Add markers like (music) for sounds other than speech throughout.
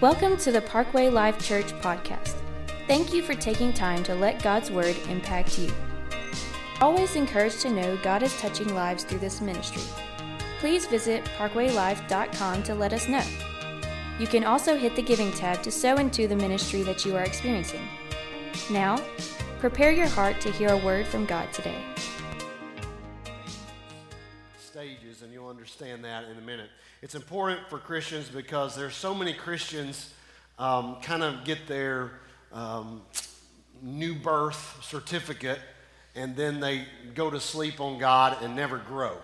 Welcome to the Parkway Life Church podcast. Thank you for taking time to let God's Word impact you. Always encouraged to know God is touching lives through this ministry. Please visit parkwaylife.com to let us know. You can also hit the giving tab to sow into the ministry that you are experiencing. Now, prepare your heart to hear a word from God today. Stages, and you'll understand that in a minute. It's important for Christians because there's so many Christians um, kind of get their um, new birth certificate and then they go to sleep on God and never grow.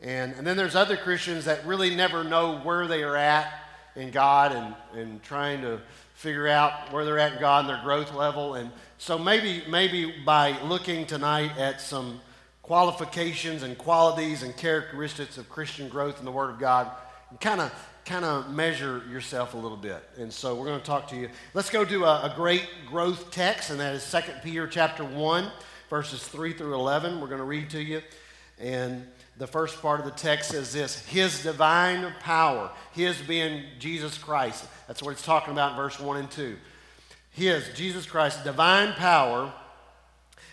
And, and then there's other Christians that really never know where they are at in God and, and trying to figure out where they're at in God and their growth level. And so maybe, maybe by looking tonight at some qualifications and qualities and characteristics of Christian growth in the Word of God, kind of kind of measure yourself a little bit. And so we're going to talk to you. Let's go to a, a, great growth text, and that is 2 Peter chapter 1, verses 3 through 11. We're going to read to you. And the first part of the text says this His divine power, His being Jesus Christ. That's what it's talking about in verse 1 and 2. His, Jesus Christ, divine power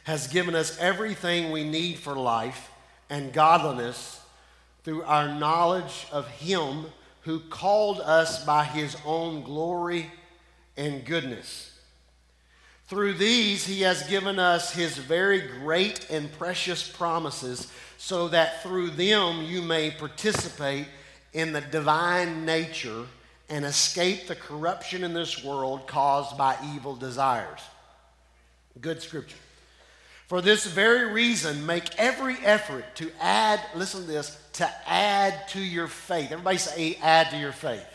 has given us everything we need for life and godliness through our knowledge of Him who called us by His own glory and goodness. Through these, He has given us His very great and precious promises, so that through them you may participate in the divine nature and escape the corruption in this world caused by evil desires. Good scripture. For this very reason, make every effort to add, listen to this, to add to your faith. Everybody say, add to your faith.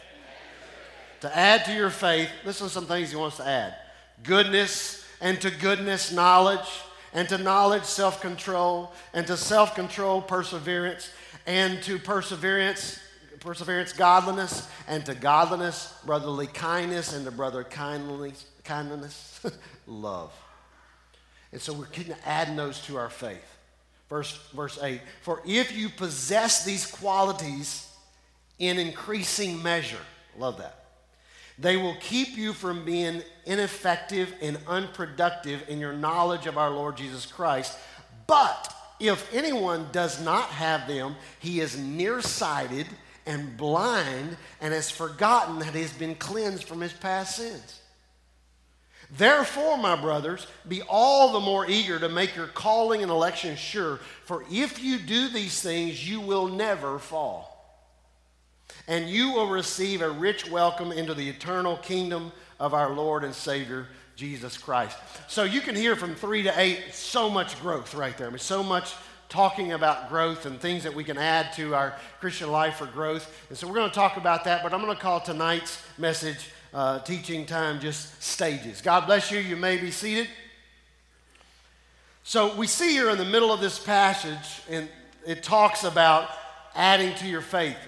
To add to your faith, listen to some things he wants to add goodness, and to goodness, knowledge, and to knowledge, self control, and to self control, perseverance, and to perseverance, perseverance, godliness, and to godliness, brotherly kindness, and to brother kindliness, kindliness, (laughs) love. And so we're adding those to our faith. Verse, verse 8 For if you possess these qualities in increasing measure, love that, they will keep you from being ineffective and unproductive in your knowledge of our Lord Jesus Christ. But if anyone does not have them, he is nearsighted and blind and has forgotten that he has been cleansed from his past sins. Therefore, my brothers, be all the more eager to make your calling and election sure, for if you do these things, you will never fall. And you will receive a rich welcome into the eternal kingdom of our Lord and Savior, Jesus Christ. So you can hear from three to eight so much growth right there. I mean, so much talking about growth and things that we can add to our Christian life for growth. And so we're going to talk about that, but I'm going to call tonight's message uh, teaching time just stages. God bless you. You may be seated. So we see here in the middle of this passage, and it talks about adding to your faith.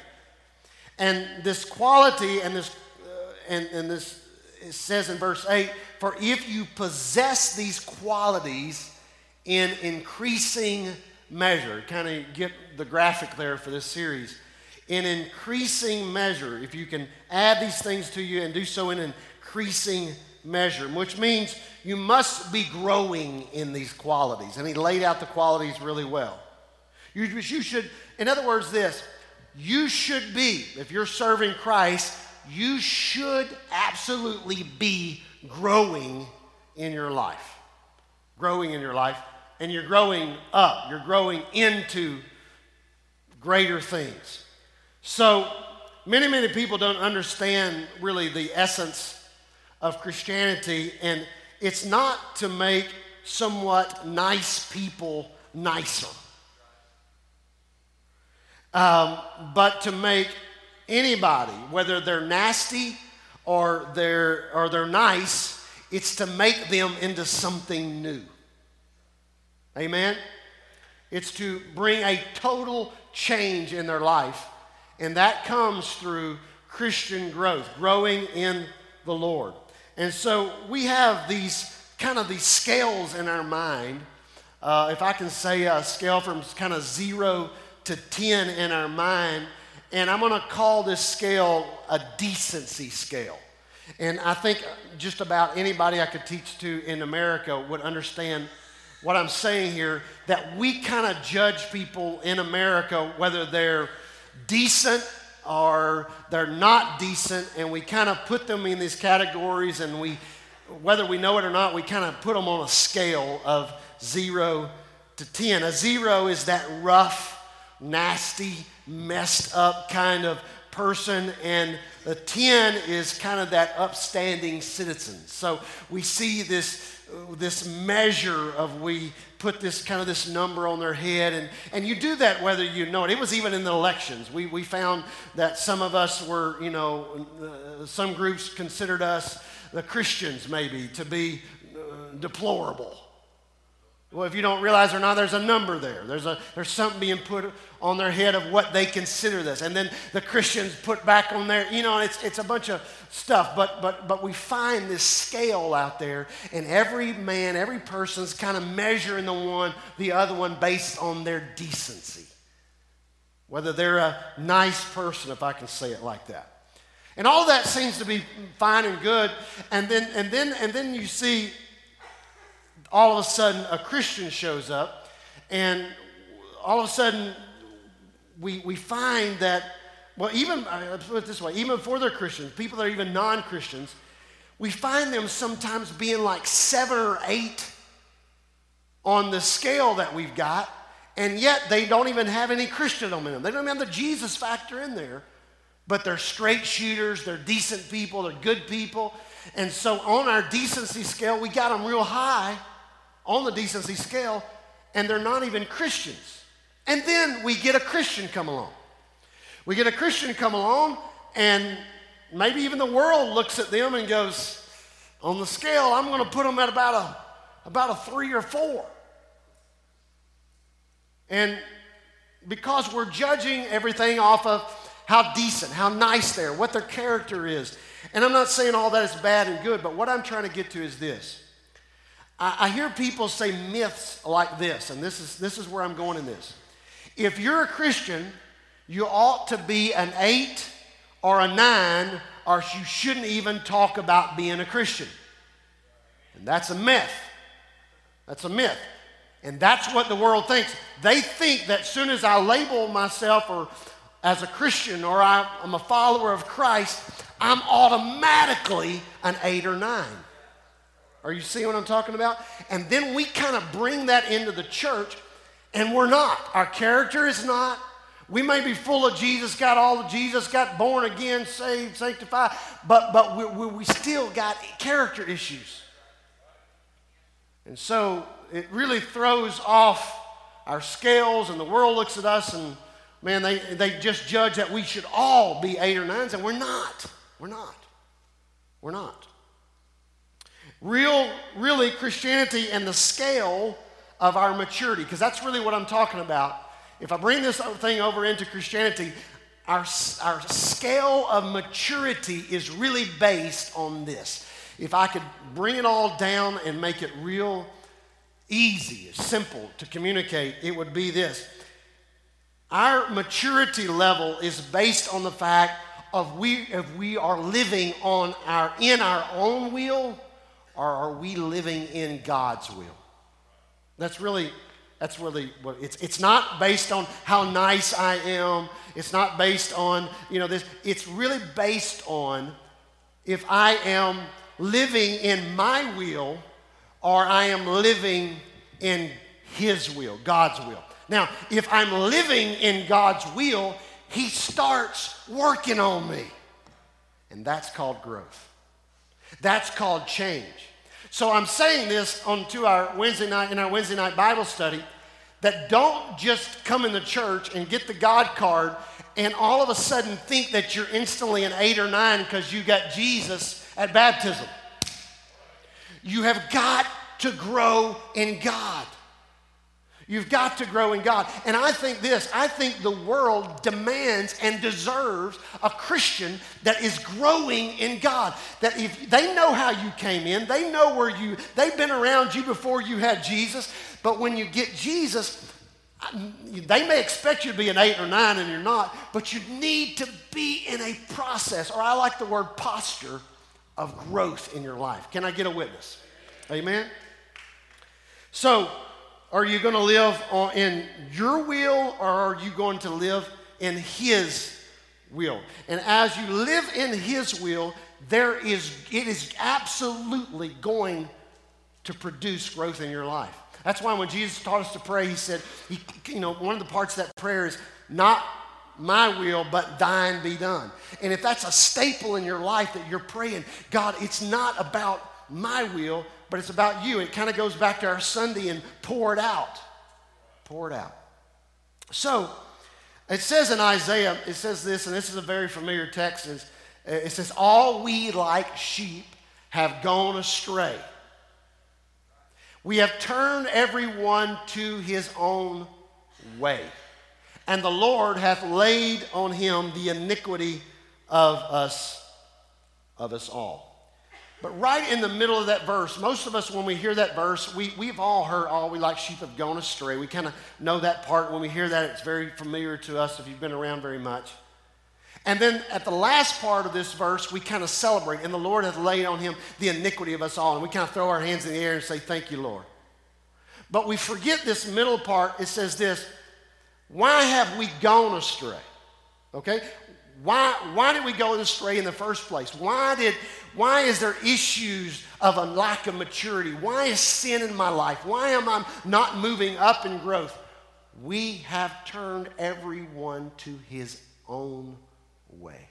And this quality and this, uh, and, and this, it says in verse 8, for if you possess these qualities in increasing measure, kind of get the graphic there for this series in increasing measure. If you can add these things to you and do so in increasing measure, which means you must be growing in these qualities. And he laid out the qualities really well. You, you should, in other words, this you should be, if you're serving Christ, you should absolutely be growing in your life. Growing in your life. And you're growing up, you're growing into greater things. So, many, many people don't understand really the essence of Christianity, and it's not to make somewhat nice people nicer, um, but to make anybody, whether they're nasty or they're, or they're nice, it's to make them into something new. Amen? It's to bring a total change in their life and that comes through Christian growth, growing in the Lord. And so we have these kind of these scales in our mind. Uh, if I can say a scale from kind of zero to 10 in our mind, and I'm going to call this scale a decency scale. And I think just about anybody I could teach to in America would understand what I'm saying here that we kind of judge people in America whether they're decent or they're not decent, and we kind of put them in these categories, and we, whether we know it or not, we kind of put them on a scale of zero to 10. A zero is that rough, nasty, messed up kind of person, and the 10 is kind of that upstanding citizen. So we see this this measure of we put this kind of this number on their head and, and you do that whether you know it. It was even in the elections. We, we found that some of us were you know uh, some groups considered us the christians maybe to be uh, deplorable well, if you don't realize or not, there's a number there. There's, a, there's something being put on their head of what they consider this. And then the Christians put back on there, you know, it's, it's a bunch of stuff. But, but, but we find this scale out there, and every man, every person's kind of measuring the one, the other one based on their decency. Whether they're a nice person, if I can say it like that. And all that seems to be fine and good. And then, and then, and then you see all of a sudden a Christian shows up, and all of a sudden we, we find that, well, even, put it this way, even before they're Christians, people that are even non Christians, we find them sometimes being like seven or eight on the scale that we've got, and yet they don't even have any Christendom in them. They don't even have the Jesus factor in there, but they're straight shooters, they're decent people, they're good people. And so on our decency scale, we got them real high on the decency scale, and they're not even Christians. And then we get a Christian come along. We get a Christian come along, and maybe even the world looks at them and goes, on the scale, I'm going to put them at about a, about a three or four. And because we're judging everything off of how decent, how nice they are, what their character is. And I'm not saying all that is bad and good, but what I'm trying to get to is this I, I hear people say myths like this, and this is, this is where I'm going in this. If you're a Christian, you ought to be an eight or a nine, or you shouldn't even talk about being a Christian. And that's a myth. That's a myth. And that's what the world thinks. They think that as soon as I label myself or as a Christian or I, am a follower of Christ, I'm automatically an eight or nine. Are you seeing what I'm talking about? And then we kind of bring that into the church, and we're not. Our character is not. We may be full of Jesus, got all of Jesus, got born again, saved, sanctified, but, but we, we, we still got character issues. And so it really throws off our scales, and the world looks at us and, man, they, they just judge that we should all be eight or nines, and we're not. We're not. We're not. Real, really, Christianity and the scale of our maturity, because that's really what I'm talking about. If I bring this thing over into Christianity, our, our scale of maturity is really based on this. If I could bring it all down and make it real easy, simple to communicate, it would be this. Our maturity level is based on the fact of we if we are living on our in our own will or are we living in God's will? That's really that's really what it's it's not based on how nice I am. It's not based on, you know, this it's really based on if I am living in my will or I am living in his will, God's will. Now, if I'm living in God's will, he starts working on me. And that's called growth. That's called change. So I'm saying this on to our Wednesday night in our Wednesday night Bible study that don't just come in the church and get the God card and all of a sudden think that you're instantly an eight or nine because you got Jesus at baptism. You have got to grow in God. You've got to grow in God. And I think this I think the world demands and deserves a Christian that is growing in God. That if they know how you came in, they know where you, they've been around you before you had Jesus. But when you get Jesus, they may expect you to be an eight or nine and you're not, but you need to be in a process, or I like the word posture, of growth in your life. Can I get a witness? Amen? So, are you going to live on, in your will or are you going to live in His will? And as you live in His will, there is, it is absolutely going to produce growth in your life. That's why when Jesus taught us to pray, He said, he, you know, one of the parts of that prayer is not my will, but thine be done. And if that's a staple in your life that you're praying, God, it's not about my will, but it's about you. It kind of goes back to our Sunday and pour it out. Pour it out. So, it says in Isaiah, it says this, and this is a very familiar text. It says, All we like sheep have gone astray. We have turned everyone to his own way and the Lord hath laid on him the iniquity of us, of us all. But right in the middle of that verse, most of us, when we hear that verse, we, we've all heard, all oh, we like sheep have gone astray. We kind of know that part. When we hear that, it's very familiar to us if you've been around very much. And then at the last part of this verse, we kind of celebrate, and the Lord hath laid on him the iniquity of us all. And we kind of throw our hands in the air and say, Thank you, Lord. But we forget this middle part. It says this why have we gone astray? Okay? Why, why did we go astray in the first place? Why, did, why is there issues of a lack of maturity? Why is sin in my life? Why am I not moving up in growth? We have turned everyone to his own way.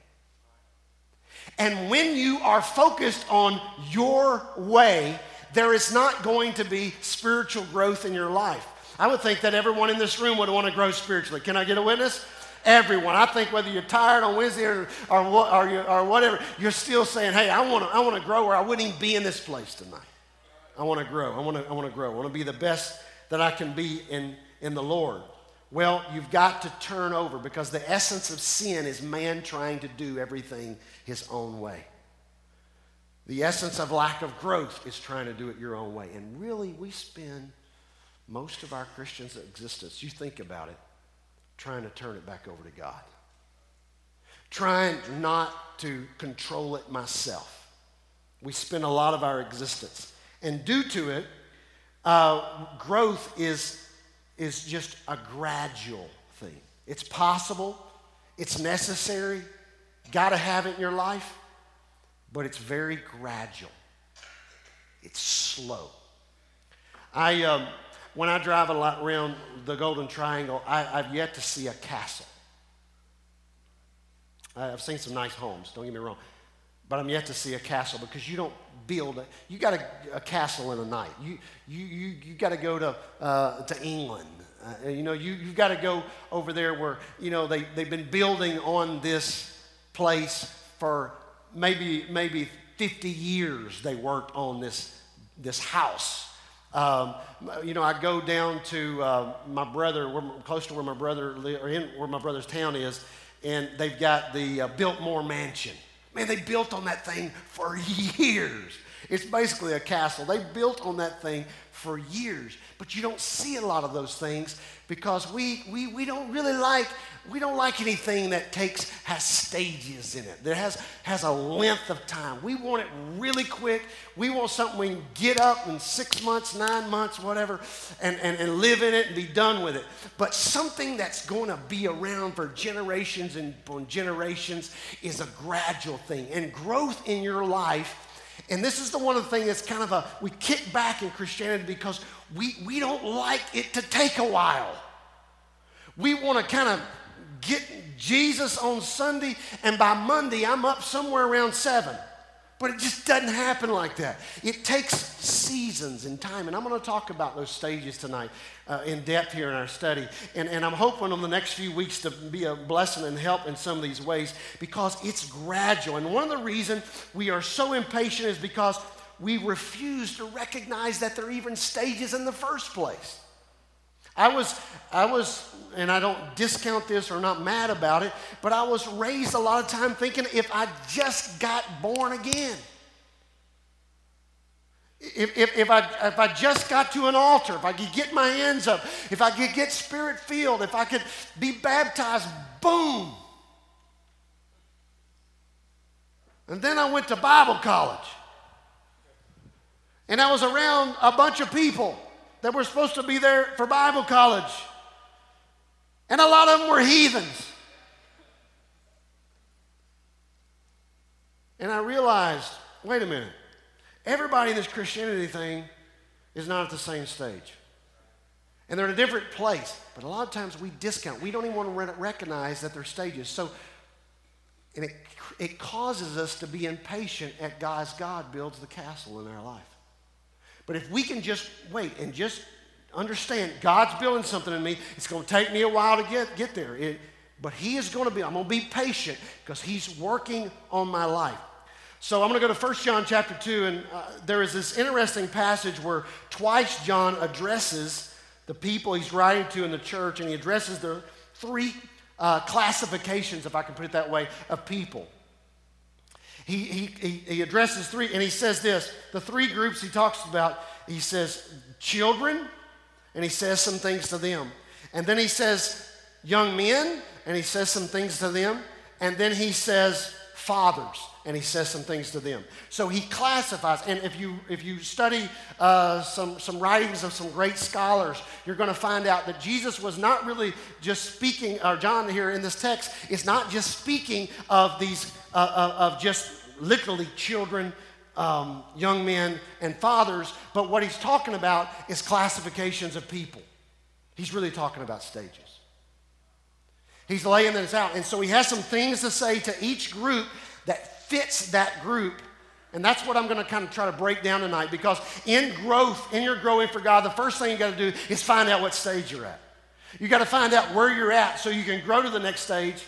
And when you are focused on your way, there is not going to be spiritual growth in your life. I would think that everyone in this room would want to grow spiritually. Can I get a witness? Everyone. I think whether you're tired on Wednesday or, or, or, you, or whatever, you're still saying, hey, I want to I wanna grow or I wouldn't even be in this place tonight. I want to grow. I want to I wanna grow. I want to be the best that I can be in, in the Lord. Well, you've got to turn over because the essence of sin is man trying to do everything his own way. The essence of lack of growth is trying to do it your own way. And really, we spend most of our Christians' existence, you think about it, trying to turn it back over to God. Trying not to control it myself. We spend a lot of our existence. And due to it, uh, growth is, is just a gradual thing. It's possible, it's necessary, got to have it in your life, but it's very gradual. It's slow. I, um, when I drive a lot around the Golden Triangle, I, have yet to see a castle. I've seen some nice homes, don't get me wrong, but I'm yet to see a castle because you don't build it. You got a, a castle in a night. You, you, you, you got to go to, uh, to England. Uh, you know, you, you've got to go over there where, you know, they, they've been building on this place for maybe, maybe 50 years they worked on this, this house um, you know, I go down to uh, my brother, where, close to where my brother, or in where my brother's town is, and they've got the uh, Biltmore Mansion. Man, they built on that thing for (laughs) years. It's basically a castle. They built on that thing for years. But you don't see a lot of those things because we, we, we don't really like we don't like anything that takes has stages in it. That has has a length of time. We want it really quick. We want something we can get up in six months nine months whatever and, and, and live in it and be done with it. But something that's going to be around for generations and generations is a gradual thing. And growth in your life and this is the one of the things that's kind of a we kick back in christianity because we, we don't like it to take a while. We want to kind of get Jesus on Sunday, and by Monday, I'm up somewhere around seven. But it just doesn't happen like that. It takes seasons and time. And I'm going to talk about those stages tonight uh, in depth here in our study. And, and I'm hoping on the next few weeks to be a blessing and help in some of these ways because it's gradual. And one of the reasons we are so impatient is because we refuse to recognize that there are even stages in the first place. I was, I was, and I don't discount this or not mad about it, but I was raised a lot of time thinking if I just got born again, if, if, if, I, if I just got to an altar, if I could get my hands up, if I could get spirit filled, if I could be baptized, boom. And then I went to Bible college. And I was around a bunch of people that were supposed to be there for Bible college. And a lot of them were heathens. And I realized wait a minute, everybody in this Christianity thing is not at the same stage. And they're in a different place. But a lot of times we discount. We don't even want to recognize that they're stages. So, and it, it causes us to be impatient at God's God builds the castle in our life. But if we can just wait and just understand God's building something in me, it's going to take me a while to get, get there. It, but He is going to be, I'm going to be patient because He's working on my life. So I'm going to go to 1 John chapter 2, and uh, there is this interesting passage where twice John addresses the people he's writing to in the church, and he addresses the three uh, classifications, if I can put it that way, of people. He, he, he addresses three, and he says this the three groups he talks about, he says children, and he says some things to them. And then he says young men, and he says some things to them. And then he says fathers and he says some things to them. So he classifies, and if you if you study uh, some some writings of some great scholars, you're going to find out that Jesus was not really just speaking, or John here in this text is not just speaking of these uh, of just literally children. Um, young men and fathers, but what he's talking about is classifications of people. He's really talking about stages. He's laying this out. And so he has some things to say to each group that fits that group. And that's what I'm going to kind of try to break down tonight because in growth, in your growing for God, the first thing you got to do is find out what stage you're at. You got to find out where you're at so you can grow to the next stage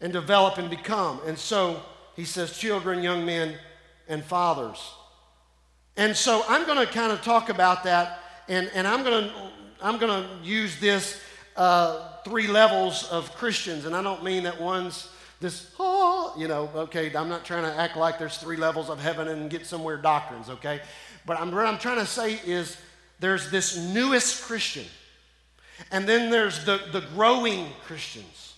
and develop and become. And so he says, children, young men, and fathers. And so I'm going to kind of talk about that, and, and I'm going to I'm going to use this uh, three levels of Christians, and I don't mean that one's this, oh, you know, okay, I'm not trying to act like there's three levels of heaven and get somewhere doctrines, okay? But I'm, what I'm trying to say is there's this newest Christian, and then there's the, the growing Christians,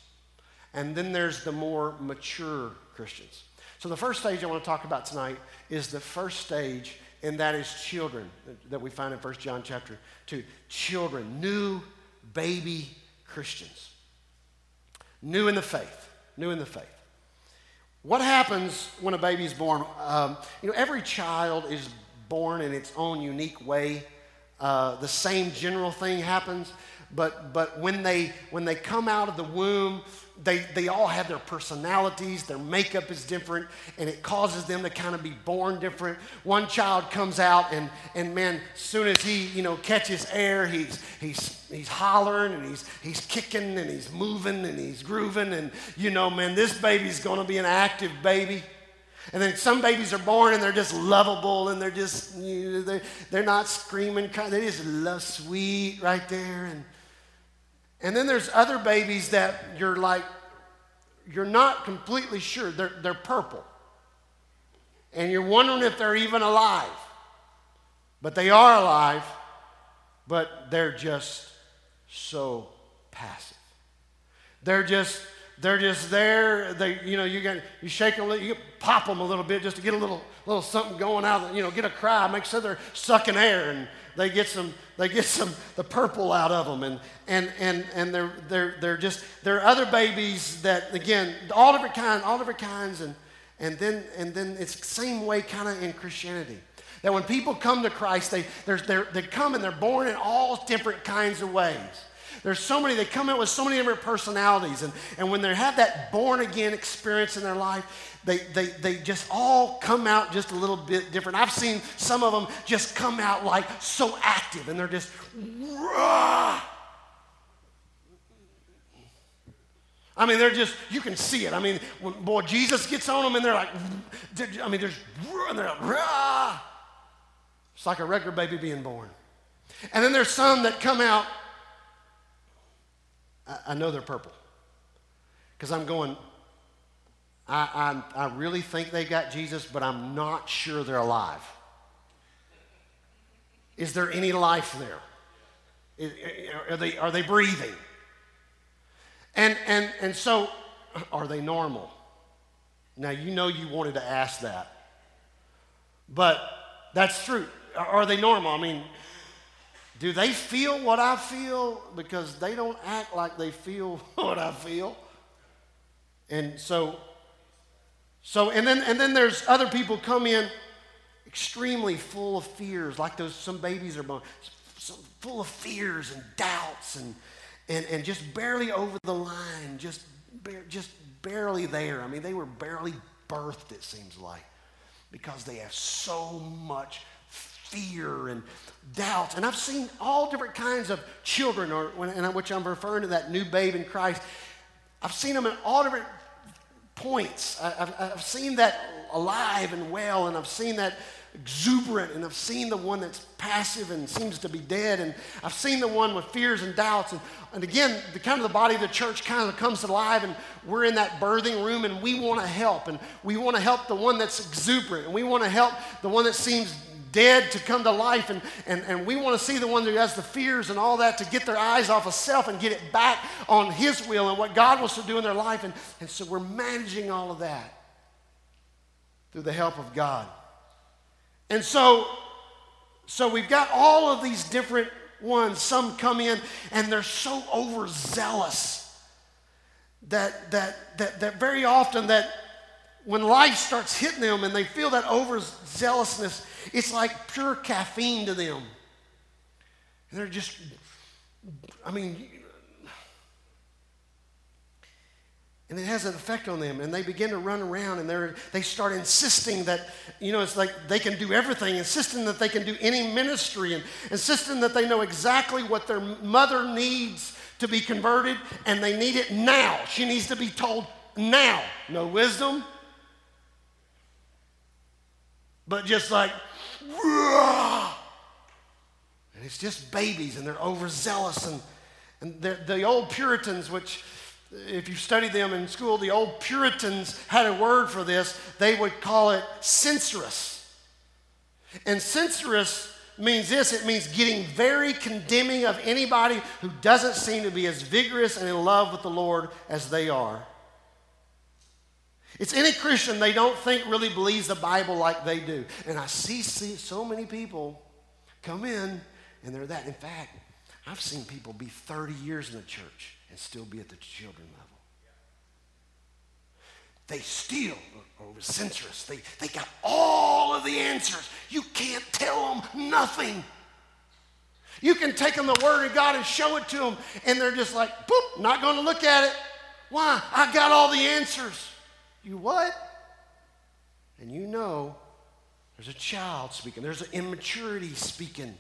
and then there's the more mature Christians. So the first stage I want to talk about tonight is the first stage, and that is children that we find in 1 John chapter 2. Children, new baby Christians, new in the faith new in the faith. What happens when a baby is born? Um, you know, every child is born in its own unique way. Uh, the same general thing happens, but, but when, they, when they come out of the womb, they, they all have their personalities, their makeup is different, and it causes them to kind of be born different. One child comes out, and, and man, as soon as he, you know, catches air, he's, he's, he's hollering, and he's, he's kicking, and he's moving, and he's grooving, and, you know, man, this baby's going to be an active baby. And then some babies are born and they're just lovable and they're just, you know, they're, they're not screaming, they just love sweet right there. And, and then there's other babies that you're like, you're not completely sure. They're, they're purple. And you're wondering if they're even alive. But they are alive, but they're just so passive. They're just, they're just there. They, you know, you got you shake them, you pop them a little bit just to get a little, little something going out. You know, get a cry, make sure they're sucking air, and they get some they get some the purple out of them and and and and they're they're they're just there are other babies that again all different kinds all different kinds and and then and then it's same way kind of in christianity. That when people come to christ they they're, they're, they come and they're born in all different kinds of ways there's so many, they come in with so many different personalities. And, and when they have that born again experience in their life, they, they, they just all come out just a little bit different. I've seen some of them just come out like so active and they're just, Rah! I mean, they're just, you can see it. I mean, when, boy, Jesus gets on them and they're like, I mean, there's, and they're like, Rah! It's like a regular baby being born. And then there's some that come out I, I know they're purple. Because I'm going, I, I, I really think they got Jesus, but I'm not sure they're alive. Is there any life there? Is, are, they, are they breathing? And, and, and so, are they normal? Now, you know you wanted to ask that. But that's true. Are they normal? I mean, do they feel what I feel? Because they don't act like they feel (laughs) what I feel. And so, so and then and then there's other people come in extremely full of fears, like those some babies are born, full of fears and doubts and and, and just barely over the line, just just barely there. I mean, they were barely birthed, it seems like, because they have so much fear and doubts. And I've seen all different kinds of children, or and which I'm referring to that new babe in Christ. I've seen them at all different points. I've, I've seen that alive and well, and I've seen that exuberant, and I've seen the one that's passive and seems to be dead, and I've seen the one with fears and doubts. And, and again, the kind of the body of the church kind of comes alive, and we're in that birthing room, and we want to help, and we want to help the one that's exuberant, and we want to help the one that seems dead to come to life, and, and, and we want to see the one who has the fears and all that to get their eyes off of self and get it back on His will and what God wants to do in their life. And, and so we're managing all of that through the help of God. And so, so we've got all of these different ones. Some come in and they're so overzealous that, that, that, that very often that when life starts hitting them and they feel that overzealousness, it's like pure caffeine to them. And they're just, I mean, And it has an effect on them, and they begin to run around and they they start insisting that, you know, it's like they can do everything, insisting that they can do any ministry, and insisting that they know exactly what their mother needs to be converted, and they need it now. She needs to be told now. No wisdom, but just like, and it's just babies, and they're overzealous, and, and the old Puritans, which if you study them in school, the old Puritans had a word for this. They would call it censorious. And censorious means this it means getting very condemning of anybody who doesn't seem to be as vigorous and in love with the Lord as they are. It's any Christian they don't think really believes the Bible like they do. And I see, see so many people come in and they're that. In fact, I've seen people be 30 years in the church and still be at the children level. They still are censorious. They, they got all of the answers. You can't tell them nothing. You can take them the Word of God and show it to them, and they're just like, boop, not going to look at it. Why? I got all the answers. You what? And you know there's a child speaking, there's an immaturity speaking.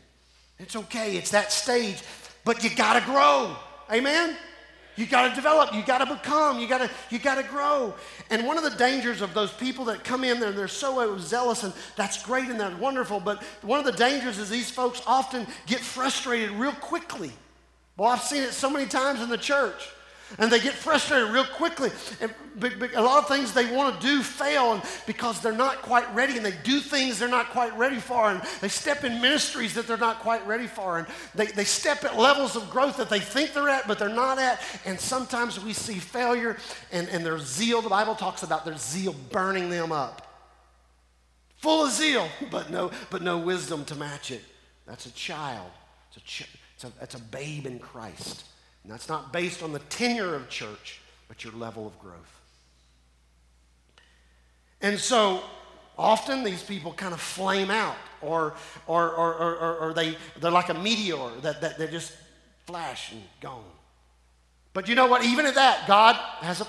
It's okay, it's that stage, but you got to grow. Amen? You got to develop, you got to become, you got to you got to grow. And one of the dangers of those people that come in there, they're so zealous, and that's great and that's wonderful. But one of the dangers is these folks often get frustrated real quickly. Well, I've seen it so many times in the church. And they get frustrated real quickly. And a lot of things they want to do fail because they're not quite ready, and they do things they're not quite ready for, and they step in ministries that they're not quite ready for, and they, they step at levels of growth that they think they're at, but they're not at. And sometimes we see failure and, and their zeal. The Bible talks about their zeal burning them up. Full of zeal, (laughs) but no, but no wisdom to match it. That's a child. It's a, ch- it's a, it's a babe in Christ. And that's not based on the tenure of church, but your level of growth. And so often these people kind of flame out, or, or, or, or, or they, they're like a meteor that, that they just flash and gone. But you know what? Even at that, God has a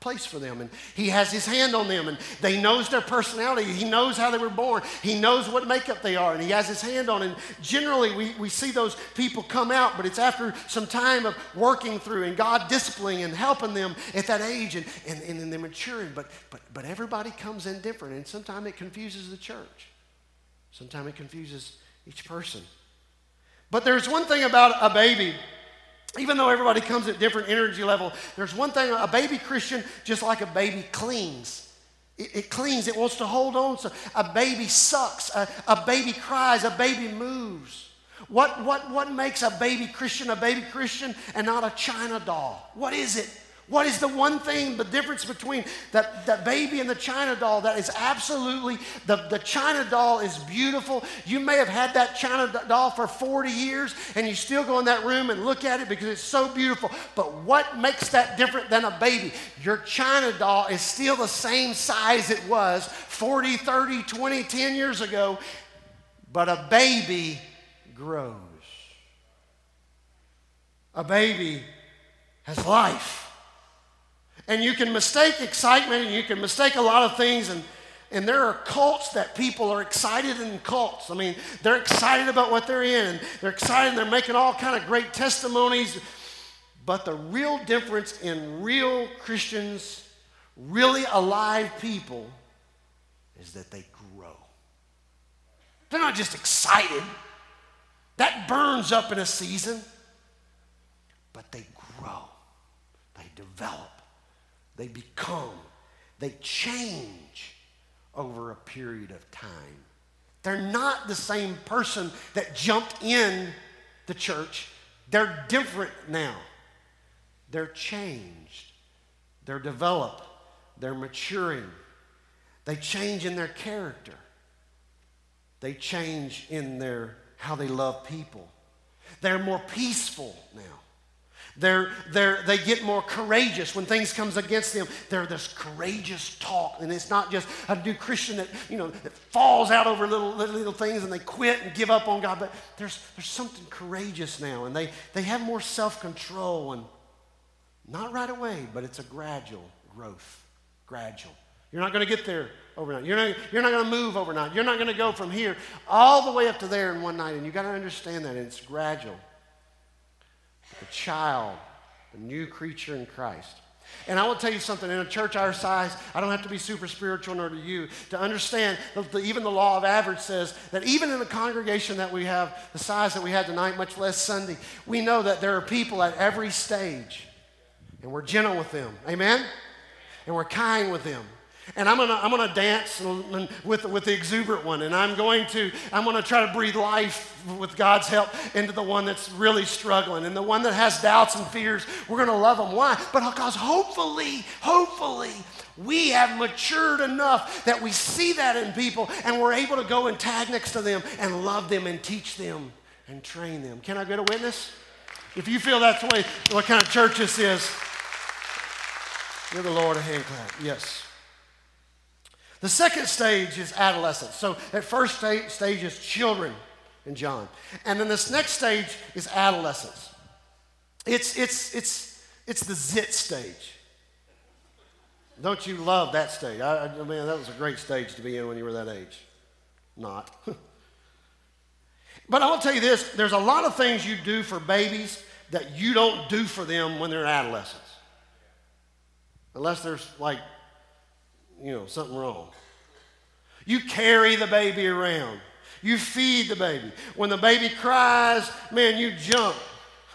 place for them and he has his hand on them and they knows their personality. He knows how they were born. He knows what makeup they are and he has his hand on and generally we, we see those people come out but it's after some time of working through and god disciplining and helping them at that age and, and, and they're maturing. But, but, but everybody comes in different and sometimes it confuses the church. Sometimes it confuses each person. But there's one thing about a baby even though everybody comes at different energy level, there's one thing a baby Christian, just like a baby, clings. It, it clings, it wants to hold on. So a baby sucks, a, a baby cries, a baby moves. What, what, what makes a baby Christian a baby Christian and not a China doll? What is it? What is the one thing, the difference between that, that baby and the China doll that is absolutely, the, the China doll is beautiful. You may have had that China doll for 40 years and you still go in that room and look at it because it's so beautiful. But what makes that different than a baby? Your China doll is still the same size it was 40, 30, 20, 10 years ago, but a baby grows. A baby has life. And you can mistake excitement and you can mistake a lot of things. And, and there are cults that people are excited in cults. I mean, they're excited about what they're in they're excited they're making all kind of great testimonies. But the real difference in real Christians, really alive people, is that they grow. They're not just excited. That burns up in a season, but they grow, they develop. They become, they change over a period of time. They're not the same person that jumped in the church. They're different now. They're changed. They're developed. They're maturing. They change in their character. They change in their how they love people. They're more peaceful now. They're, they're, they get more courageous when things comes against them. They're this courageous talk. And it's not just a new Christian that, you know, that falls out over little, little, little things and they quit and give up on God. But there's, there's something courageous now. And they, they have more self-control. And not right away, but it's a gradual growth. Gradual. You're not going to get there overnight. You're not, you're not going to move overnight. You're not going to go from here all the way up to there in one night. And you've got to understand that. It's gradual the child, the new creature in Christ. And I will tell you something in a church our size, I don't have to be super spiritual nor do you to understand that the, even the law of average says that even in the congregation that we have, the size that we had tonight, much less Sunday, we know that there are people at every stage. And we're gentle with them. Amen? And we're kind with them and I'm gonna, I'm gonna dance with, with the exuberant one, and I'm going to, I'm gonna try to breathe life with God's help into the one that's really struggling, and the one that has doubts and fears, we're gonna love them. Why? But because hopefully, hopefully, we have matured enough that we see that in people, and we're able to go and tag next to them and love them and teach them and train them. Can I get a witness? If you feel that's the way, what kind of church this is, give the Lord a hand clap. Yes. The second stage is adolescence. So that first stage is children in John. And then this next stage is adolescence. It's, it's, it's, it's the zit stage. Don't you love that stage? I, I mean, that was a great stage to be in when you were that age. Not. (laughs) but I'll tell you this there's a lot of things you do for babies that you don't do for them when they're adolescents. Unless there's like you know, something wrong. You carry the baby around. You feed the baby. When the baby cries, man, you jump.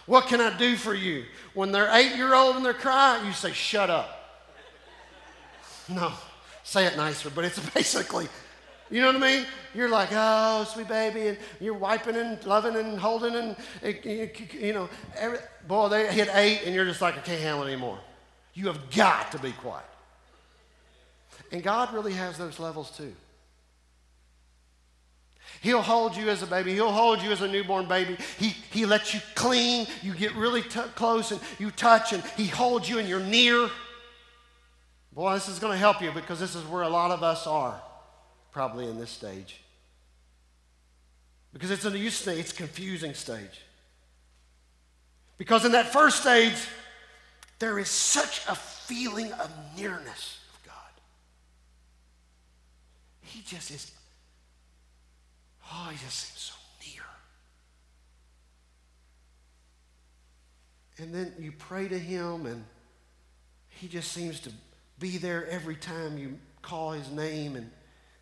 What can I do for you? When they're eight year old and they're crying, you say, shut up. (laughs) No, say it nicer, but it's (laughs) basically, you know what I mean? You're like, oh, sweet baby, and you're wiping and loving and holding and, eh, eh, eh, you know, every, boy, they hit eight and you're just like, I can't handle it anymore. You have got to be quiet. And God really has those levels too. He'll hold you as a baby. He'll hold you as a newborn baby. He, he lets you clean. You get really t- close and you touch, and He holds you and you're near. Boy, this is going to help you because this is where a lot of us are probably in this stage. Because it's a new stage, it's a confusing stage. Because in that first stage, there is such a feeling of nearness. He just is, oh, he just seems so near. And then you pray to him, and he just seems to be there every time you call his name, and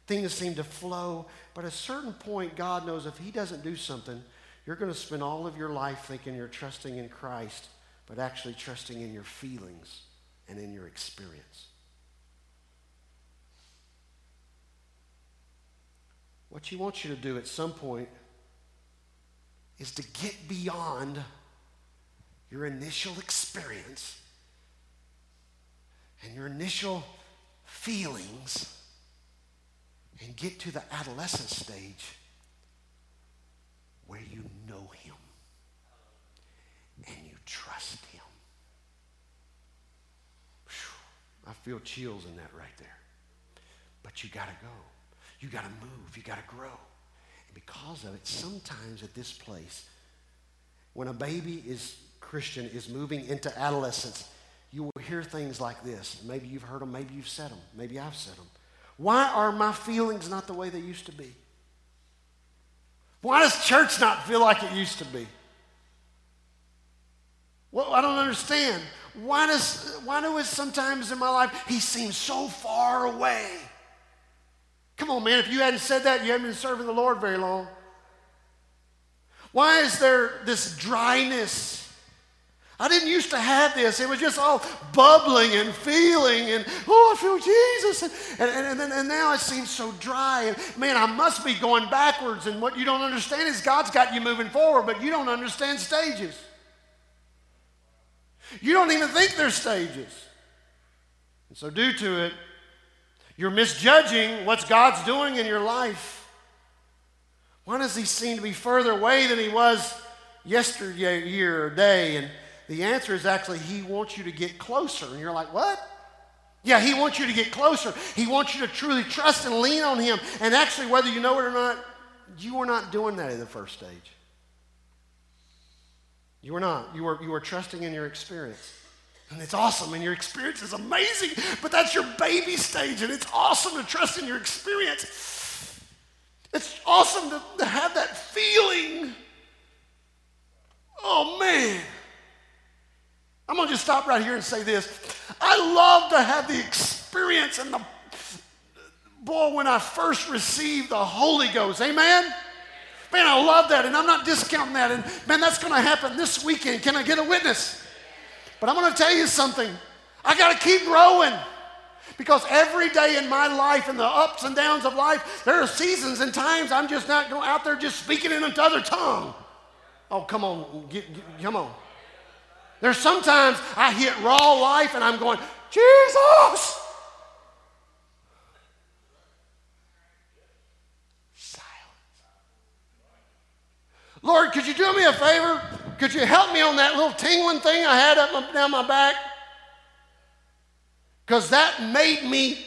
things seem to flow. But at a certain point, God knows if he doesn't do something, you're going to spend all of your life thinking you're trusting in Christ, but actually trusting in your feelings and in your experience. What he wants you to do at some point is to get beyond your initial experience and your initial feelings and get to the adolescent stage where you know Him and you trust Him. Whew, I feel chills in that right there. But you got to go. You got to move. You got to grow. And because of it, sometimes at this place, when a baby is Christian is moving into adolescence, you will hear things like this. Maybe you've heard them, maybe you've said them, maybe I've said them. Why are my feelings not the way they used to be? Why does church not feel like it used to be? Well, I don't understand. Why does why do it sometimes in my life he seems so far away? Come on, man, if you hadn't said that, you haven't been serving the Lord very long. Why is there this dryness? I didn't used to have this. It was just all bubbling and feeling and, oh, I feel Jesus. And, and, and, and now it seems so dry. And man, I must be going backwards. And what you don't understand is God's got you moving forward, but you don't understand stages. You don't even think there's stages. And so, due to it, you're misjudging what God's doing in your life. Why does He seem to be further away than He was yesterday or day? And the answer is actually He wants you to get closer. And you're like, what? Yeah, He wants you to get closer. He wants you to truly trust and lean on Him. And actually, whether you know it or not, you were not doing that in the first stage. You were not. You were, you were trusting in your experience. And it's awesome, and your experience is amazing, but that's your baby stage, and it's awesome to trust in your experience. It's awesome to, to have that feeling. Oh, man. I'm going to just stop right here and say this. I love to have the experience and the, boy, when I first received the Holy Ghost. Amen? Man, I love that, and I'm not discounting that. And man, that's going to happen this weekend. Can I get a witness? But I'm going to tell you something. I got to keep growing. Because every day in my life and the ups and downs of life, there are seasons and times I'm just not going out there just speaking in another tongue. Oh, come on, get, get, come on. There's sometimes I hit raw life and I'm going, Jesus! Silence. Lord, could you do me a favor? Could you help me on that little tingling thing I had up my, down my back? Because that made me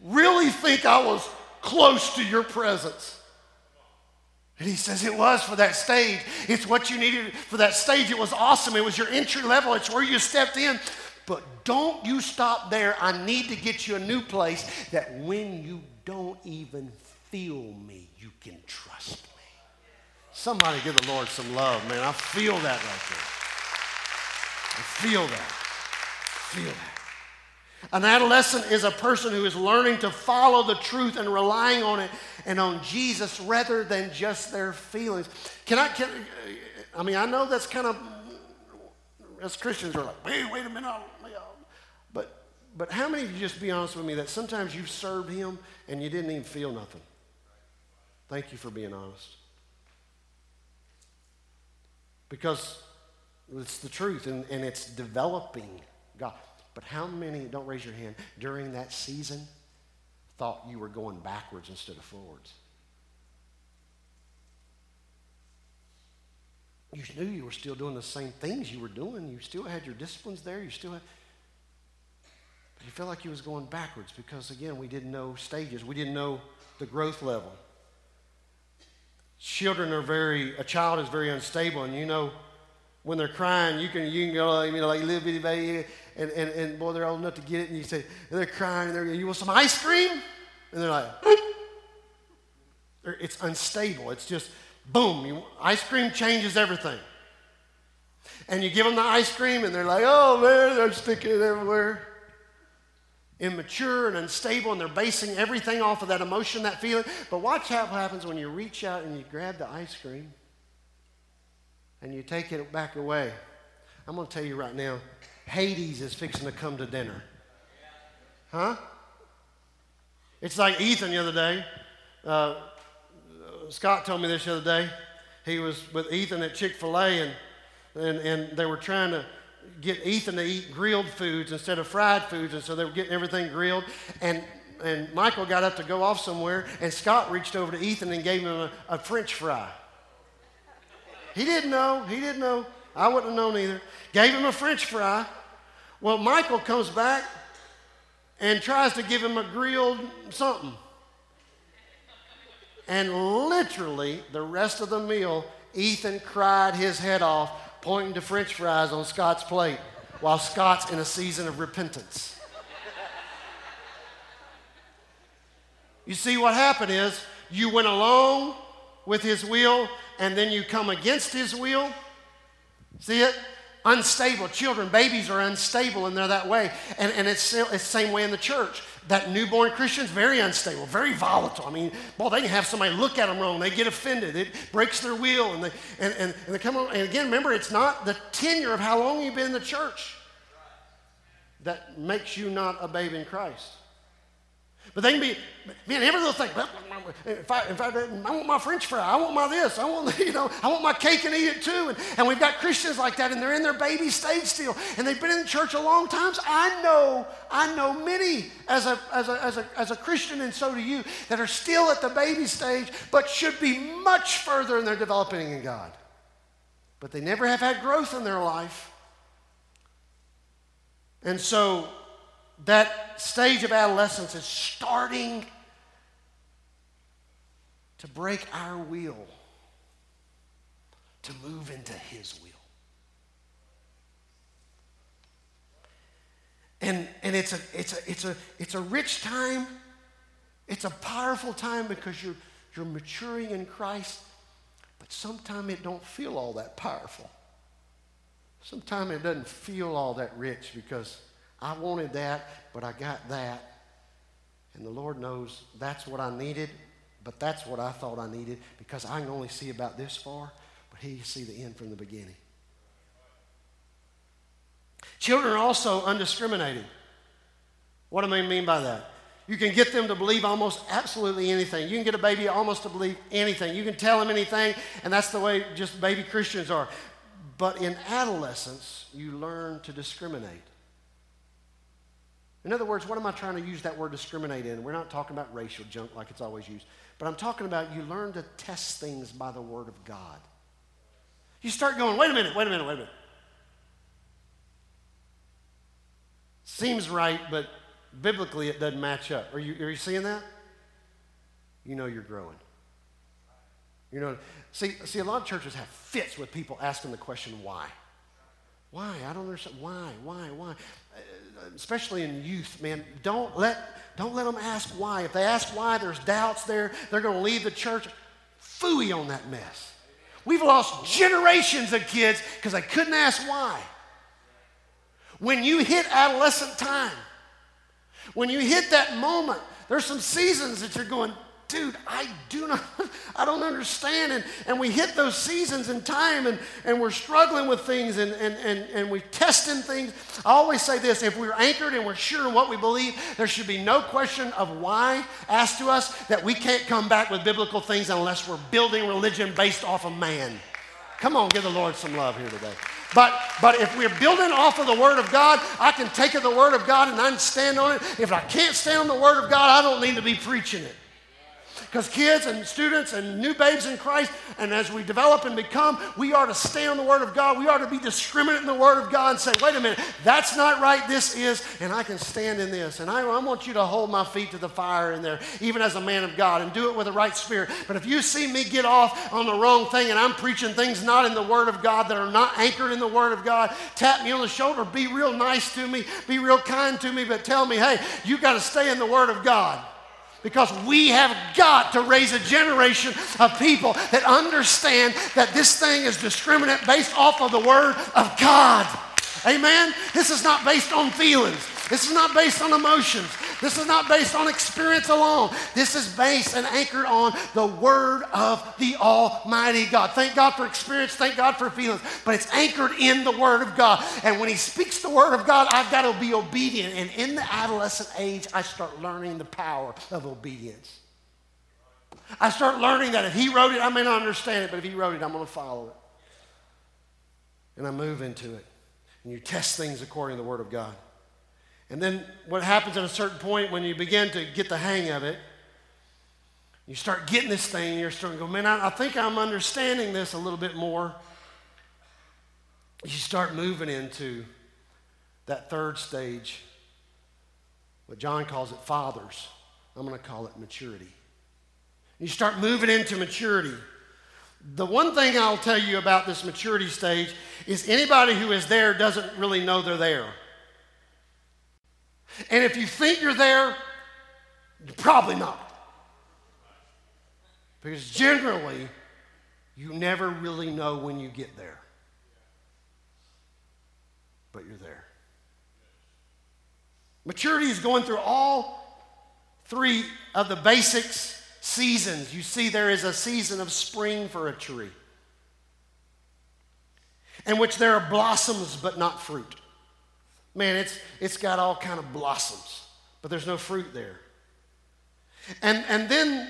really think I was close to your presence. And he says, It was for that stage. It's what you needed for that stage. It was awesome. It was your entry level, it's where you stepped in. But don't you stop there. I need to get you a new place that when you don't even feel me, you can trust me. Somebody give the Lord some love, man. I feel that right there. I feel that. I feel that. An adolescent is a person who is learning to follow the truth and relying on it and on Jesus rather than just their feelings. Can I, can, I mean, I know that's kind of, as Christians are like, wait, wait a minute. But, but how many of you, just be honest with me, that sometimes you've served Him and you didn't even feel nothing? Thank you for being honest. Because it's the truth and, and it's developing God. But how many, don't raise your hand, during that season thought you were going backwards instead of forwards? You knew you were still doing the same things you were doing. You still had your disciplines there. You still had, but you felt like you was going backwards because again, we didn't know stages. We didn't know the growth level. Children are very, a child is very unstable, and you know when they're crying, you can you can go, you know, like little bitty baby, and, and, and boy, they're old enough to get it, and you say, and they're crying, and they're, you want some ice cream? And they're like, it's unstable. It's just boom. You, ice cream changes everything. And you give them the ice cream, and they're like, oh man, they're sticking it everywhere. Immature and unstable, and they're basing everything off of that emotion, that feeling. But watch how happens when you reach out and you grab the ice cream and you take it back away. I'm going to tell you right now Hades is fixing to come to dinner. Huh? It's like Ethan the other day. Uh, Scott told me this the other day. He was with Ethan at Chick fil A, and, and, and they were trying to get Ethan to eat grilled foods instead of fried foods, and so they were getting everything grilled. And and Michael got up to go off somewhere, and Scott reached over to Ethan and gave him a, a French fry. He didn't know. He didn't know. I wouldn't have known either. Gave him a French fry. Well, Michael comes back and tries to give him a grilled something. And literally, the rest of the meal, Ethan cried his head off, pointing to French fries on Scott's plate, while Scott's in a season of repentance. You see, what happened is you went along with his will and then you come against his will. See it? Unstable. Children, babies are unstable and they're that way. And, and it's, it's the same way in the church. That newborn Christian's very unstable, very volatile. I mean, boy, they can have somebody look at them wrong. They get offended. It breaks their will. And they, and, and, and they come on. And again, remember, it's not the tenure of how long you've been in the church that makes you not a babe in Christ. But they can be, man, every little thing. If I, if I, I want my French fry, I want my this, I want, (laughs) you know, I want my cake and eat it too. And, and we've got Christians like that, and they're in their baby stage still, and they've been in the church a long time. I know, I know many as a, as a, as a, as a Christian, and so do you, that are still at the baby stage, but should be much further in their developing in God. But they never have had growth in their life. And so that stage of adolescence is starting to break our will to move into His will. And, and it's, a, it's, a, it's, a, it's a rich time. It's a powerful time because you're, you're maturing in Christ, but sometimes it don't feel all that powerful. Sometimes it doesn't feel all that rich because I wanted that, but I got that. And the Lord knows that's what I needed, but that's what I thought I needed because I can only see about this far, but He see the end from the beginning. Children are also undiscriminating. What do I mean by that? You can get them to believe almost absolutely anything. You can get a baby almost to believe anything. You can tell them anything, and that's the way just baby Christians are. But in adolescence, you learn to discriminate. In other words, what am I trying to use that word discriminate in? We're not talking about racial junk like it's always used, but I'm talking about you learn to test things by the Word of God. You start going, wait a minute, wait a minute, wait a minute. Seems right, but biblically it doesn't match up. Are you, are you seeing that? You know you're growing. You know, see, see, a lot of churches have fits with people asking the question why. Why? I don't understand. Why? Why? Why? Especially in youth, man, don't let, don't let them ask why. If they ask why, there's doubts there. They're going to leave the church. Fooey on that mess. We've lost generations of kids because they couldn't ask why. When you hit adolescent time, when you hit that moment, there's some seasons that you're going, dude, I do not, (laughs) I don't understand. And, and we hit those seasons in time and, and we're struggling with things and, and, and, and we're testing things. I always say this if we're anchored and we're sure in what we believe, there should be no question of why asked to us that we can't come back with biblical things unless we're building religion based off of man. Come on, give the Lord some love here today. But, but if we're building off of the Word of God, I can take the Word of God and I can stand on it. If I can't stand on the Word of God, I don't need to be preaching it. Because kids and students and new babes in Christ, and as we develop and become, we are to stay on the Word of God. We are to be discriminate in the Word of God and say, wait a minute, that's not right, this is, and I can stand in this. And I, I want you to hold my feet to the fire in there, even as a man of God, and do it with the right spirit. But if you see me get off on the wrong thing and I'm preaching things not in the Word of God that are not anchored in the Word of God, tap me on the shoulder, be real nice to me, be real kind to me, but tell me, hey, you got to stay in the Word of God because we have got to raise a generation of people that understand that this thing is discriminant based off of the Word of God. Amen? This is not based on feelings. This is not based on emotions. This is not based on experience alone. This is based and anchored on the Word of the Almighty God. Thank God for experience. Thank God for feelings. But it's anchored in the Word of God. And when He speaks the Word of God, I've got to be obedient. And in the adolescent age, I start learning the power of obedience. I start learning that if He wrote it, I may not understand it, but if He wrote it, I'm going to follow it. And I move into it. and you test things according to the Word of God. And then what happens at a certain point when you begin to get the hang of it, you start getting this thing, and you're starting to go, man, I, I think I'm understanding this a little bit more. You start moving into that third stage, what John calls it fathers. I'm going to call it maturity. You start moving into maturity. The one thing I'll tell you about this maturity stage is anybody who is there doesn't really know they're there. And if you think you're there, you're probably not. Because generally, you never really know when you get there. But you're there. Maturity is going through all three of the basics seasons. You see, there is a season of spring for a tree, in which there are blossoms but not fruit. Man, it's, it's got all kind of blossoms, but there's no fruit there. And, and then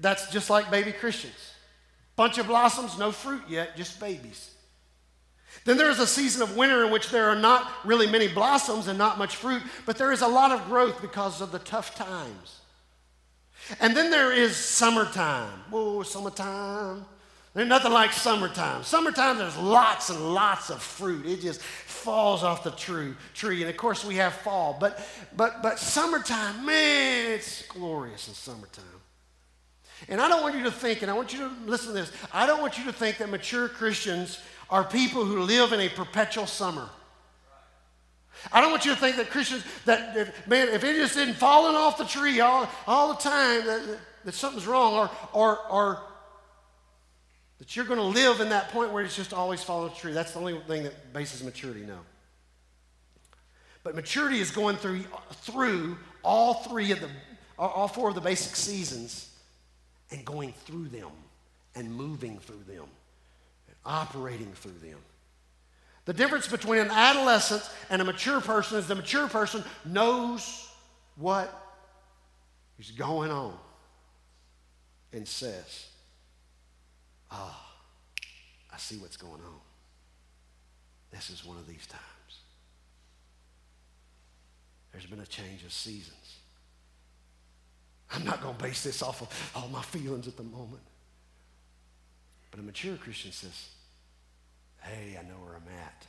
that's just like baby Christians. Bunch of blossoms, no fruit yet, just babies. Then there is a season of winter in which there are not really many blossoms and not much fruit, but there is a lot of growth because of the tough times. And then there is summertime. Whoa, summertime. There's nothing like summertime. Summertime, there's lots and lots of fruit. It just falls off the tree. tree. And of course, we have fall. But, but, but summertime, man, it's glorious in summertime. And I don't want you to think, and I want you to listen to this, I don't want you to think that mature Christians are people who live in a perpetual summer. I don't want you to think that Christians, that, if, man, if it just isn't falling off the tree all, all the time, that, that something's wrong, or, or, or that you're going to live in that point where it's just always off the tree. That's the only thing that bases maturity, no. But maturity is going through, through all three of the, all four of the basic seasons and going through them and moving through them and operating through them. The difference between an adolescent and a mature person is the mature person knows what is going on and says, Ah, I see what's going on. This is one of these times. There's been a change of seasons. I'm not going to base this off of all my feelings at the moment. But a mature Christian says, Hey, I know where I'm at.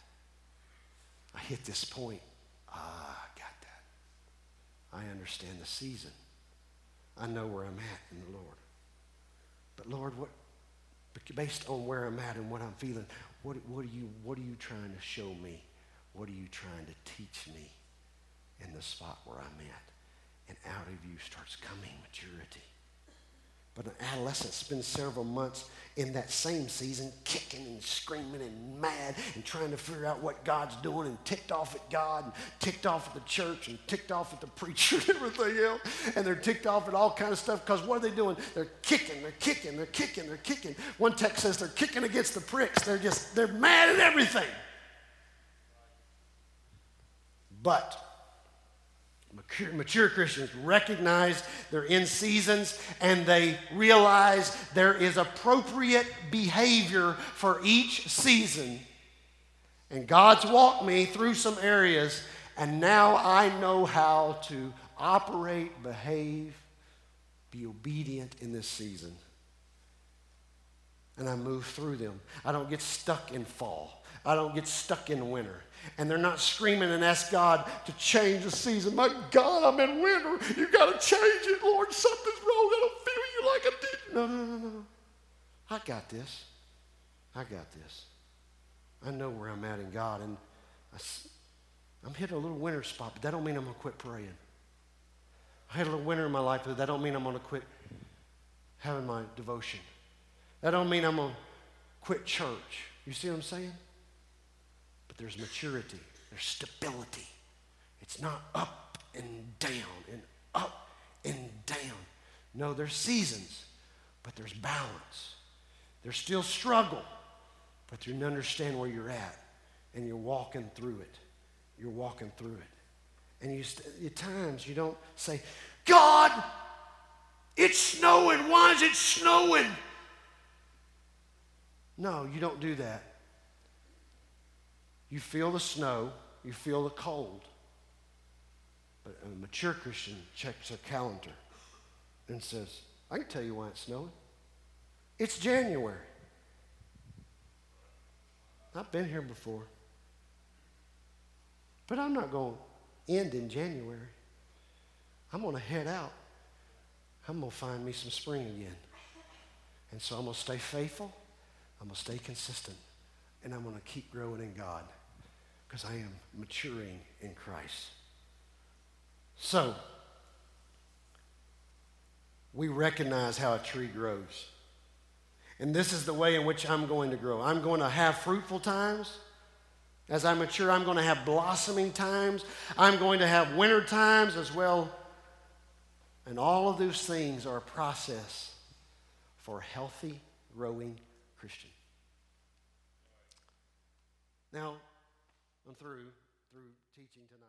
I hit this point. Ah, I got that. I understand the season. I know where I'm at in the Lord. But Lord, what based on where I'm at and what I'm feeling, what, what, are you, what are you trying to show me? What are you trying to teach me in the spot where I'm at? And out of you starts coming maturity. But an adolescent spends several months in that same season kicking and screaming and mad and trying to figure out what God's doing and ticked off at God and ticked off at the church and ticked off at the (laughs) preacher and everything else. And they're ticked off at all kind of stuff because what are they doing? They're kicking, they're kicking, they're kicking, they're kicking. One text says they're kicking against the pricks. They're just, they're mad at everything. But Mature Christians recognize they're in seasons and they realize there is appropriate behavior for each season. And God's walked me through some areas, and now I know how to operate, behave, be obedient in this season. And I move through them. I don't get stuck in fall. I don't get stuck in winter and they're not screaming and ask God to change the season. My God, I'm in winter. You got to change it, Lord. Something's wrong. I don't feel you like I did. No, no, no, no. I got this. I got this. I know where I'm at in God, and I, I'm hitting a little winter spot, but that don't mean I'm going to quit praying. I had a little winter in my life, but that don't mean I'm going to quit having my devotion. That don't mean I'm going to quit church. You see what I'm saying? There's maturity, there's stability. It's not up and down and up and down. No, there's seasons, but there's balance. There's still struggle, but you understand where you're at and you're walking through it. You're walking through it. And you at times you don't say, God, it's snowing. Why is it snowing? No, you don't do that. You feel the snow, you feel the cold. But a mature Christian checks their calendar and says, I can tell you why it's snowing. It's January. I've been here before. But I'm not going to end in January. I'm going to head out. I'm going to find me some spring again. And so I'm going to stay faithful. I'm going to stay consistent. And I'm going to keep growing in God because I am maturing in Christ. So, we recognize how a tree grows. And this is the way in which I'm going to grow. I'm going to have fruitful times. As I mature, I'm going to have blossoming times. I'm going to have winter times as well. And all of those things are a process for a healthy, growing Christian. Now, I'm through through teaching tonight.